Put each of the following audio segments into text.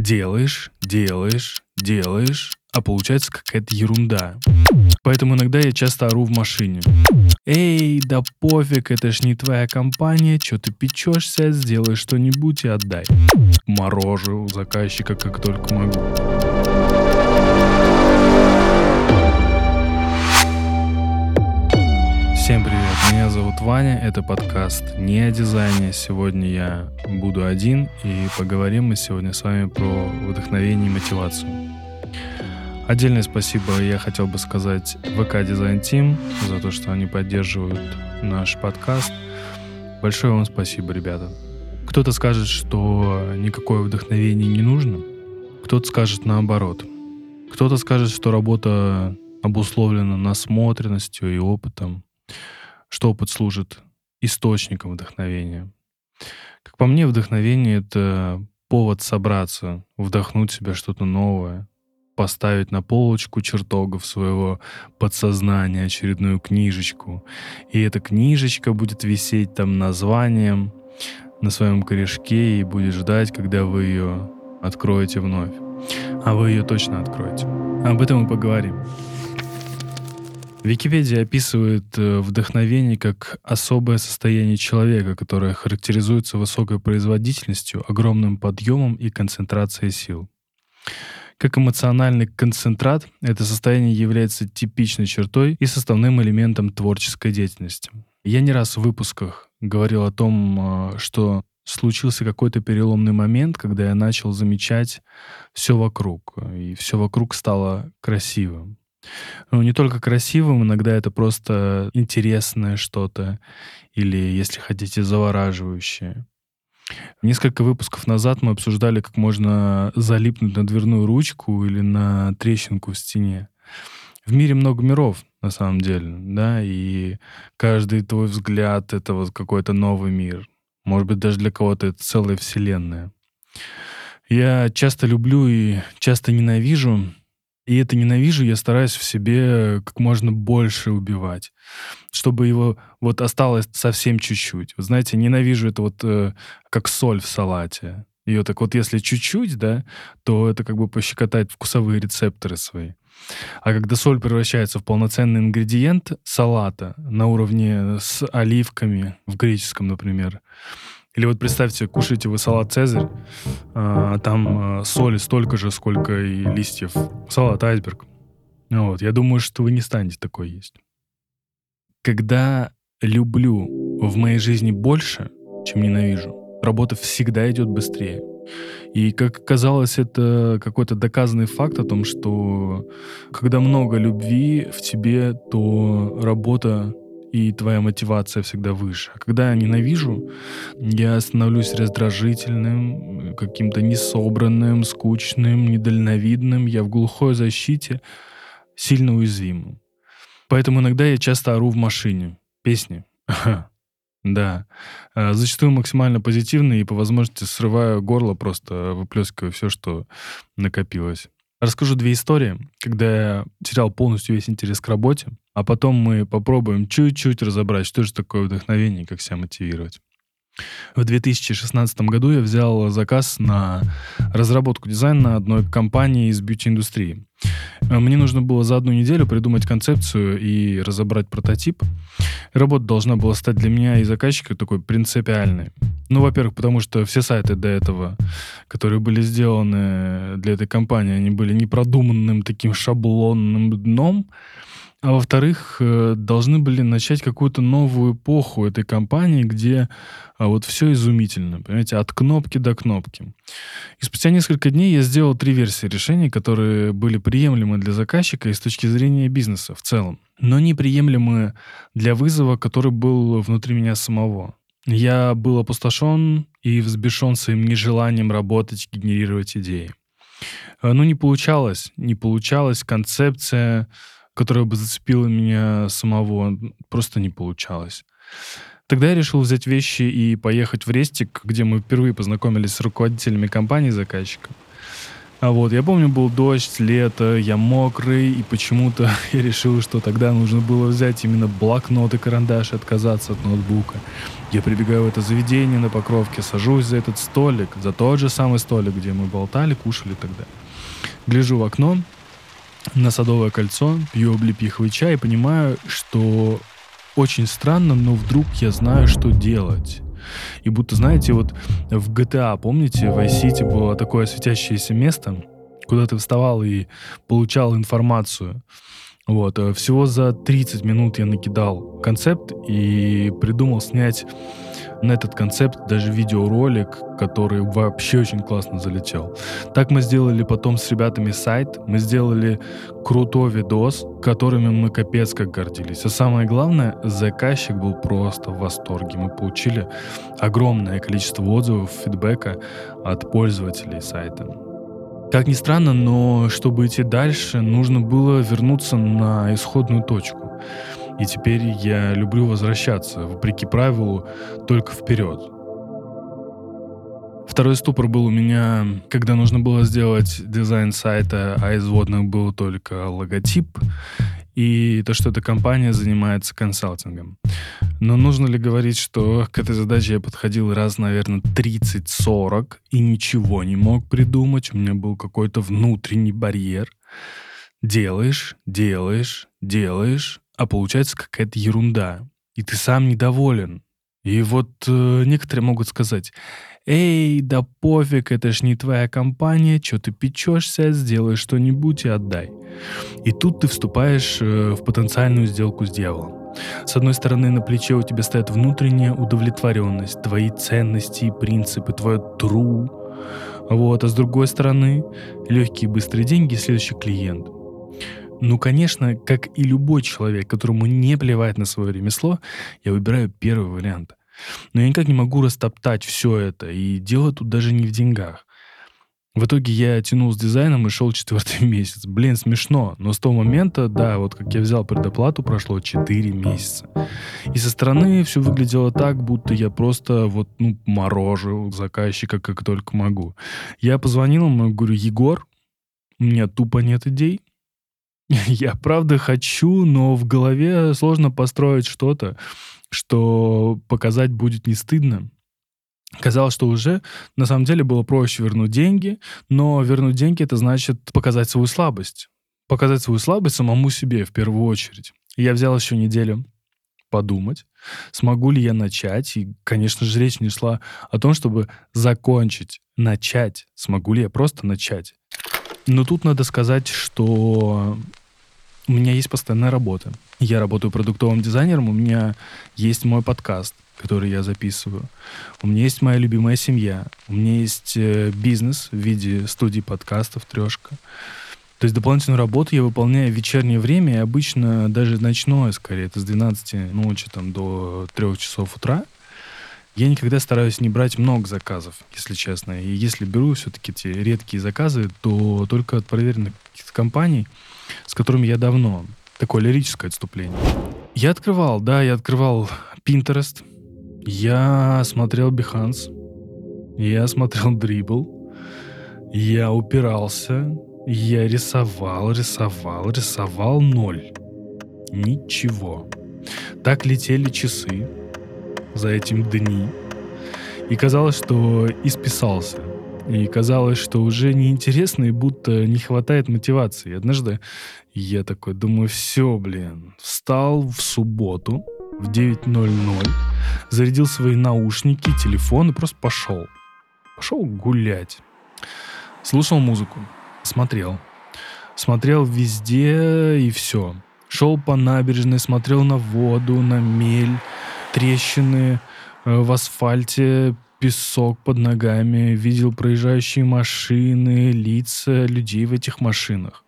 делаешь, делаешь, делаешь, а получается какая-то ерунда. Поэтому иногда я часто ору в машине. Эй, да пофиг, это ж не твоя компания, что ты печешься, сделай что-нибудь и отдай. Морожу заказчика как только могу. Всем привет, меня зовут Ваня, это подкаст не о дизайне. Сегодня я буду один, и поговорим мы сегодня с вами про вдохновение и мотивацию. Отдельное спасибо я хотел бы сказать ВК Дизайн Тим за то, что они поддерживают наш подкаст. Большое вам спасибо, ребята. Кто-то скажет, что никакое вдохновение не нужно, кто-то скажет наоборот. Кто-то скажет, что работа обусловлена насмотренностью и опытом, что опыт служит источником вдохновения. Как по мне, вдохновение — это повод собраться, вдохнуть в себя что-то новое, поставить на полочку чертогов своего подсознания очередную книжечку. И эта книжечка будет висеть там названием на своем корешке и будет ждать, когда вы ее откроете вновь. А вы ее точно откроете. Об этом мы поговорим. Википедия описывает э, вдохновение как особое состояние человека, которое характеризуется высокой производительностью, огромным подъемом и концентрацией сил. Как эмоциональный концентрат, это состояние является типичной чертой и составным элементом творческой деятельности. Я не раз в выпусках говорил о том, а, что случился какой-то переломный момент, когда я начал замечать все вокруг, и все вокруг стало красивым. Ну, не только красивым, иногда это просто интересное что-то, или, если хотите, завораживающее. Несколько выпусков назад мы обсуждали, как можно залипнуть на дверную ручку или на трещинку в стене. В мире много миров, на самом деле, да, и каждый твой взгляд — это вот какой-то новый мир. Может быть, даже для кого-то это целая вселенная. Я часто люблю и часто ненавижу и это ненавижу, я стараюсь в себе как можно больше убивать, чтобы его вот осталось совсем чуть-чуть. Вот знаете, ненавижу это вот э, как соль в салате. Ее так вот, если чуть-чуть, да, то это как бы пощекотает вкусовые рецепторы свои. А когда соль превращается в полноценный ингредиент салата на уровне с оливками в греческом, например, или вот представьте, кушаете вы салат «Цезарь», а, там а, соли столько же, сколько и листьев. Салат «Айсберг». Вот, я думаю, что вы не станете такой есть. Когда люблю в моей жизни больше, чем ненавижу, работа всегда идет быстрее. И, как оказалось, это какой-то доказанный факт о том, что когда много любви в тебе, то работа и твоя мотивация всегда выше. А когда я ненавижу, я становлюсь раздражительным, каким-то несобранным, скучным, недальновидным, я в глухой защите, сильно уязвимым. Поэтому иногда я часто ору в машине. Песни. Да. А, зачастую максимально позитивные и по возможности срываю горло, просто выплескиваю все, что накопилось. Расскажу две истории, когда я терял полностью весь интерес к работе, а потом мы попробуем чуть-чуть разобрать, что же такое вдохновение как себя мотивировать. В 2016 году я взял заказ на разработку дизайна одной компании из бьюти-индустрии. Мне нужно было за одну неделю придумать концепцию и разобрать прототип. Работа должна была стать для меня и заказчика такой принципиальной. Ну, во-первых, потому что все сайты до этого, которые были сделаны для этой компании, они были непродуманным таким шаблонным дном. А во-вторых, э, должны были начать какую-то новую эпоху этой компании, где а, вот все изумительно, понимаете, от кнопки до кнопки. И спустя несколько дней я сделал три версии решений, которые были приемлемы для заказчика и с точки зрения бизнеса в целом, но неприемлемы для вызова, который был внутри меня самого. Я был опустошен и взбешен своим нежеланием работать, генерировать идеи. А, ну, не получалось, не получалась концепция которая бы зацепила меня самого, просто не получалось. Тогда я решил взять вещи и поехать в Рестик, где мы впервые познакомились с руководителями компании заказчика. А вот, я помню, был дождь, лето, я мокрый, и почему-то я решил, что тогда нужно было взять именно блокнот и карандаш и отказаться от ноутбука. Я прибегаю в это заведение на Покровке, сажусь за этот столик, за тот же самый столик, где мы болтали, кушали тогда. Гляжу в окно на Садовое кольцо, пью облепиховый чай и понимаю, что очень странно, но вдруг я знаю, что делать. И будто, знаете, вот в GTA, помните, в Vice City было такое светящееся место, куда ты вставал и получал информацию. Вот. Э, всего за 30 минут я накидал концепт и придумал снять на этот концепт даже видеоролик, который вообще очень классно залетел. Так мы сделали потом с ребятами сайт, мы сделали крутой видос, которыми мы капец как гордились. А самое главное, заказчик был просто в восторге. Мы получили огромное количество отзывов, фидбэка от пользователей сайта. Как ни странно, но чтобы идти дальше, нужно было вернуться на исходную точку. И теперь я люблю возвращаться, вопреки правилу, только вперед. Второй ступор был у меня, когда нужно было сделать дизайн сайта, а из вводных был только логотип и то, что эта компания занимается консалтингом. Но нужно ли говорить, что к этой задаче я подходил раз, наверное, 30-40 и ничего не мог придумать. У меня был какой-то внутренний барьер. Делаешь, делаешь, делаешь, а получается какая-то ерунда. И ты сам недоволен. И вот э, некоторые могут сказать, «Эй, да пофиг, это ж не твоя компания, что ты печешься, сделай что-нибудь и отдай». И тут ты вступаешь э, в потенциальную сделку с дьяволом. С одной стороны, на плече у тебя стоит внутренняя удовлетворенность, твои ценности и принципы, твое true. Вот, а с другой стороны, легкие быстрые деньги и следующий клиент – ну, конечно, как и любой человек, которому не плевать на свое ремесло, я выбираю первый вариант. Но я никак не могу растоптать все это, и дело тут даже не в деньгах. В итоге я тянул с дизайном и шел четвертый месяц. Блин, смешно. Но с того момента, да, вот как я взял предоплату, прошло 4 месяца. И со стороны все выглядело так, будто я просто вот, ну, морожу заказчика как только могу. Я позвонил ему, говорю, Егор, у меня тупо нет идей, я правда хочу, но в голове сложно построить что-то, что показать будет не стыдно. Казалось, что уже на самом деле было проще вернуть деньги, но вернуть деньги это значит показать свою слабость. Показать свою слабость самому себе в первую очередь. Я взял еще неделю подумать, смогу ли я начать. И, конечно же, речь не шла о том, чтобы закончить, начать. Смогу ли я просто начать. Но тут надо сказать, что у меня есть постоянная работа. Я работаю продуктовым дизайнером, у меня есть мой подкаст, который я записываю. У меня есть моя любимая семья. У меня есть э, бизнес в виде студии подкастов «Трешка». То есть дополнительную работу я выполняю в вечернее время, и обычно даже ночное, скорее, это с 12 ночи там, до 3 часов утра. Я никогда стараюсь не брать много заказов, если честно. И если беру все-таки эти редкие заказы, то только от проверенных компаний – с которыми я давно. Такое лирическое отступление. Я открывал, да, я открывал Pinterest, я смотрел Behance, я смотрел Dribble, я упирался, я рисовал, рисовал, рисовал ноль. Ничего. Так летели часы за этим дни. И казалось, что исписался. И казалось, что уже неинтересно и будто не хватает мотивации. И однажды я такой думаю, все, блин, встал в субботу в 9.00, зарядил свои наушники, телефон и просто пошел. Пошел гулять. Слушал музыку, смотрел. Смотрел везде и все. Шел по набережной, смотрел на воду, на мель, трещины э, в асфальте, песок под ногами, видел проезжающие машины, лица людей в этих машинах.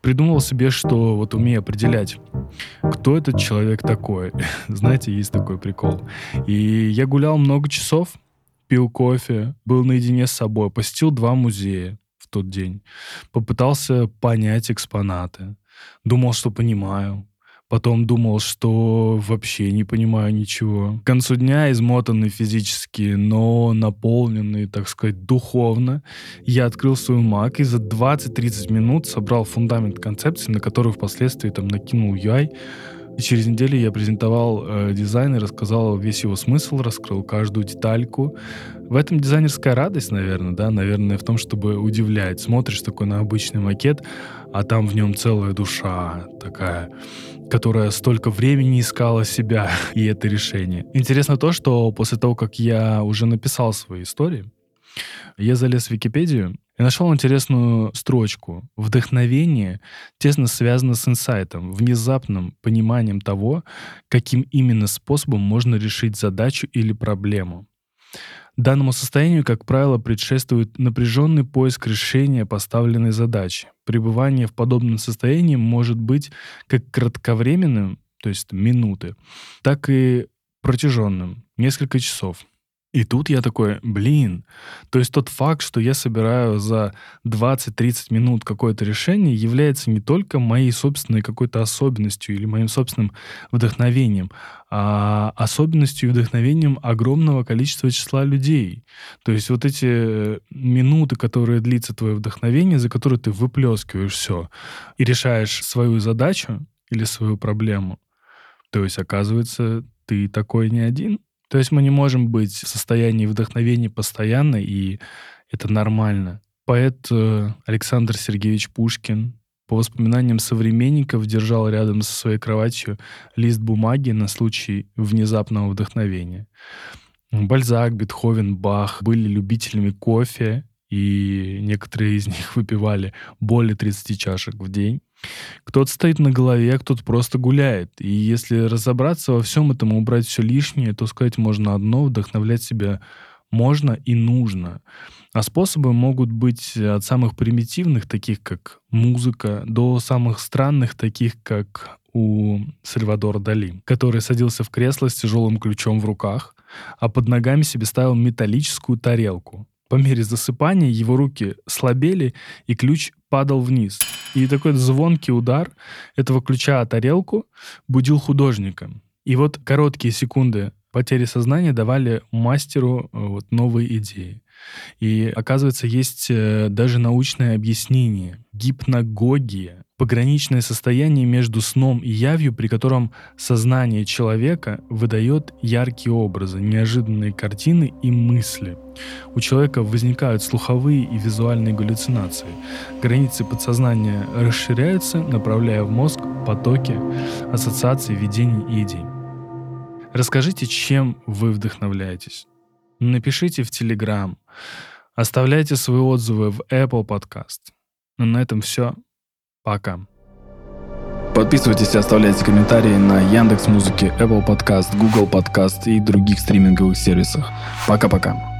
Придумал себе, что вот умею определять, кто этот человек такой. Знаете, есть такой прикол. И я гулял много часов, пил кофе, был наедине с собой, посетил два музея в тот день, попытался понять экспонаты, думал, что понимаю, Потом думал, что вообще не понимаю ничего. К концу дня измотанный физически, но наполненный, так сказать, духовно, я открыл свою Mac и за 20-30 минут собрал фундамент концепции, на которую впоследствии там накинул UI, и через неделю я презентовал э, дизайн и рассказал весь его смысл, раскрыл каждую детальку. В этом дизайнерская радость, наверное, да, наверное, в том, чтобы удивлять. Смотришь такой на обычный макет, а там в нем целая душа такая, которая столько времени искала себя и это решение. Интересно то, что после того, как я уже написал свои истории, я залез в Википедию и нашел интересную строчку. Вдохновение тесно связано с инсайтом, внезапным пониманием того, каким именно способом можно решить задачу или проблему. Данному состоянию, как правило, предшествует напряженный поиск решения поставленной задачи. Пребывание в подобном состоянии может быть как кратковременным, то есть минуты, так и протяженным, несколько часов. И тут я такой, блин, то есть тот факт, что я собираю за 20-30 минут какое-то решение, является не только моей собственной какой-то особенностью или моим собственным вдохновением, а особенностью и вдохновением огромного количества числа людей. То есть вот эти минуты, которые длится твое вдохновение, за которые ты выплескиваешь все и решаешь свою задачу или свою проблему, то есть, оказывается, ты такой не один, то есть мы не можем быть в состоянии вдохновения постоянно, и это нормально. Поэт э, Александр Сергеевич Пушкин по воспоминаниям современников держал рядом со своей кроватью лист бумаги на случай внезапного вдохновения. Бальзак, Бетховен, Бах были любителями кофе, и некоторые из них выпивали более 30 чашек в день. Кто-то стоит на голове, а кто-то просто гуляет. И если разобраться во всем этом и убрать все лишнее, то сказать можно одно, вдохновлять себя можно и нужно. А способы могут быть от самых примитивных, таких как музыка, до самых странных, таких как у Сальвадора Дали, который садился в кресло с тяжелым ключом в руках, а под ногами себе ставил металлическую тарелку. По мере засыпания его руки слабели, и ключ падал вниз. И такой звонкий удар этого ключа о тарелку будил художника. И вот короткие секунды потери сознания давали мастеру э, вот, новые идеи. И оказывается, есть э, даже научное объяснение. Гипногогия пограничное состояние между сном и явью, при котором сознание человека выдает яркие образы, неожиданные картины и мысли. У человека возникают слуховые и визуальные галлюцинации. Границы подсознания расширяются, направляя в мозг потоки ассоциаций, видений и идей. Расскажите, чем вы вдохновляетесь. Напишите в Telegram. Оставляйте свои отзывы в Apple Podcast. На этом все. Пока. Подписывайтесь и оставляйте комментарии на Яндекс Музыке, Apple Podcast, Google Podcast и других стриминговых сервисах. Пока-пока.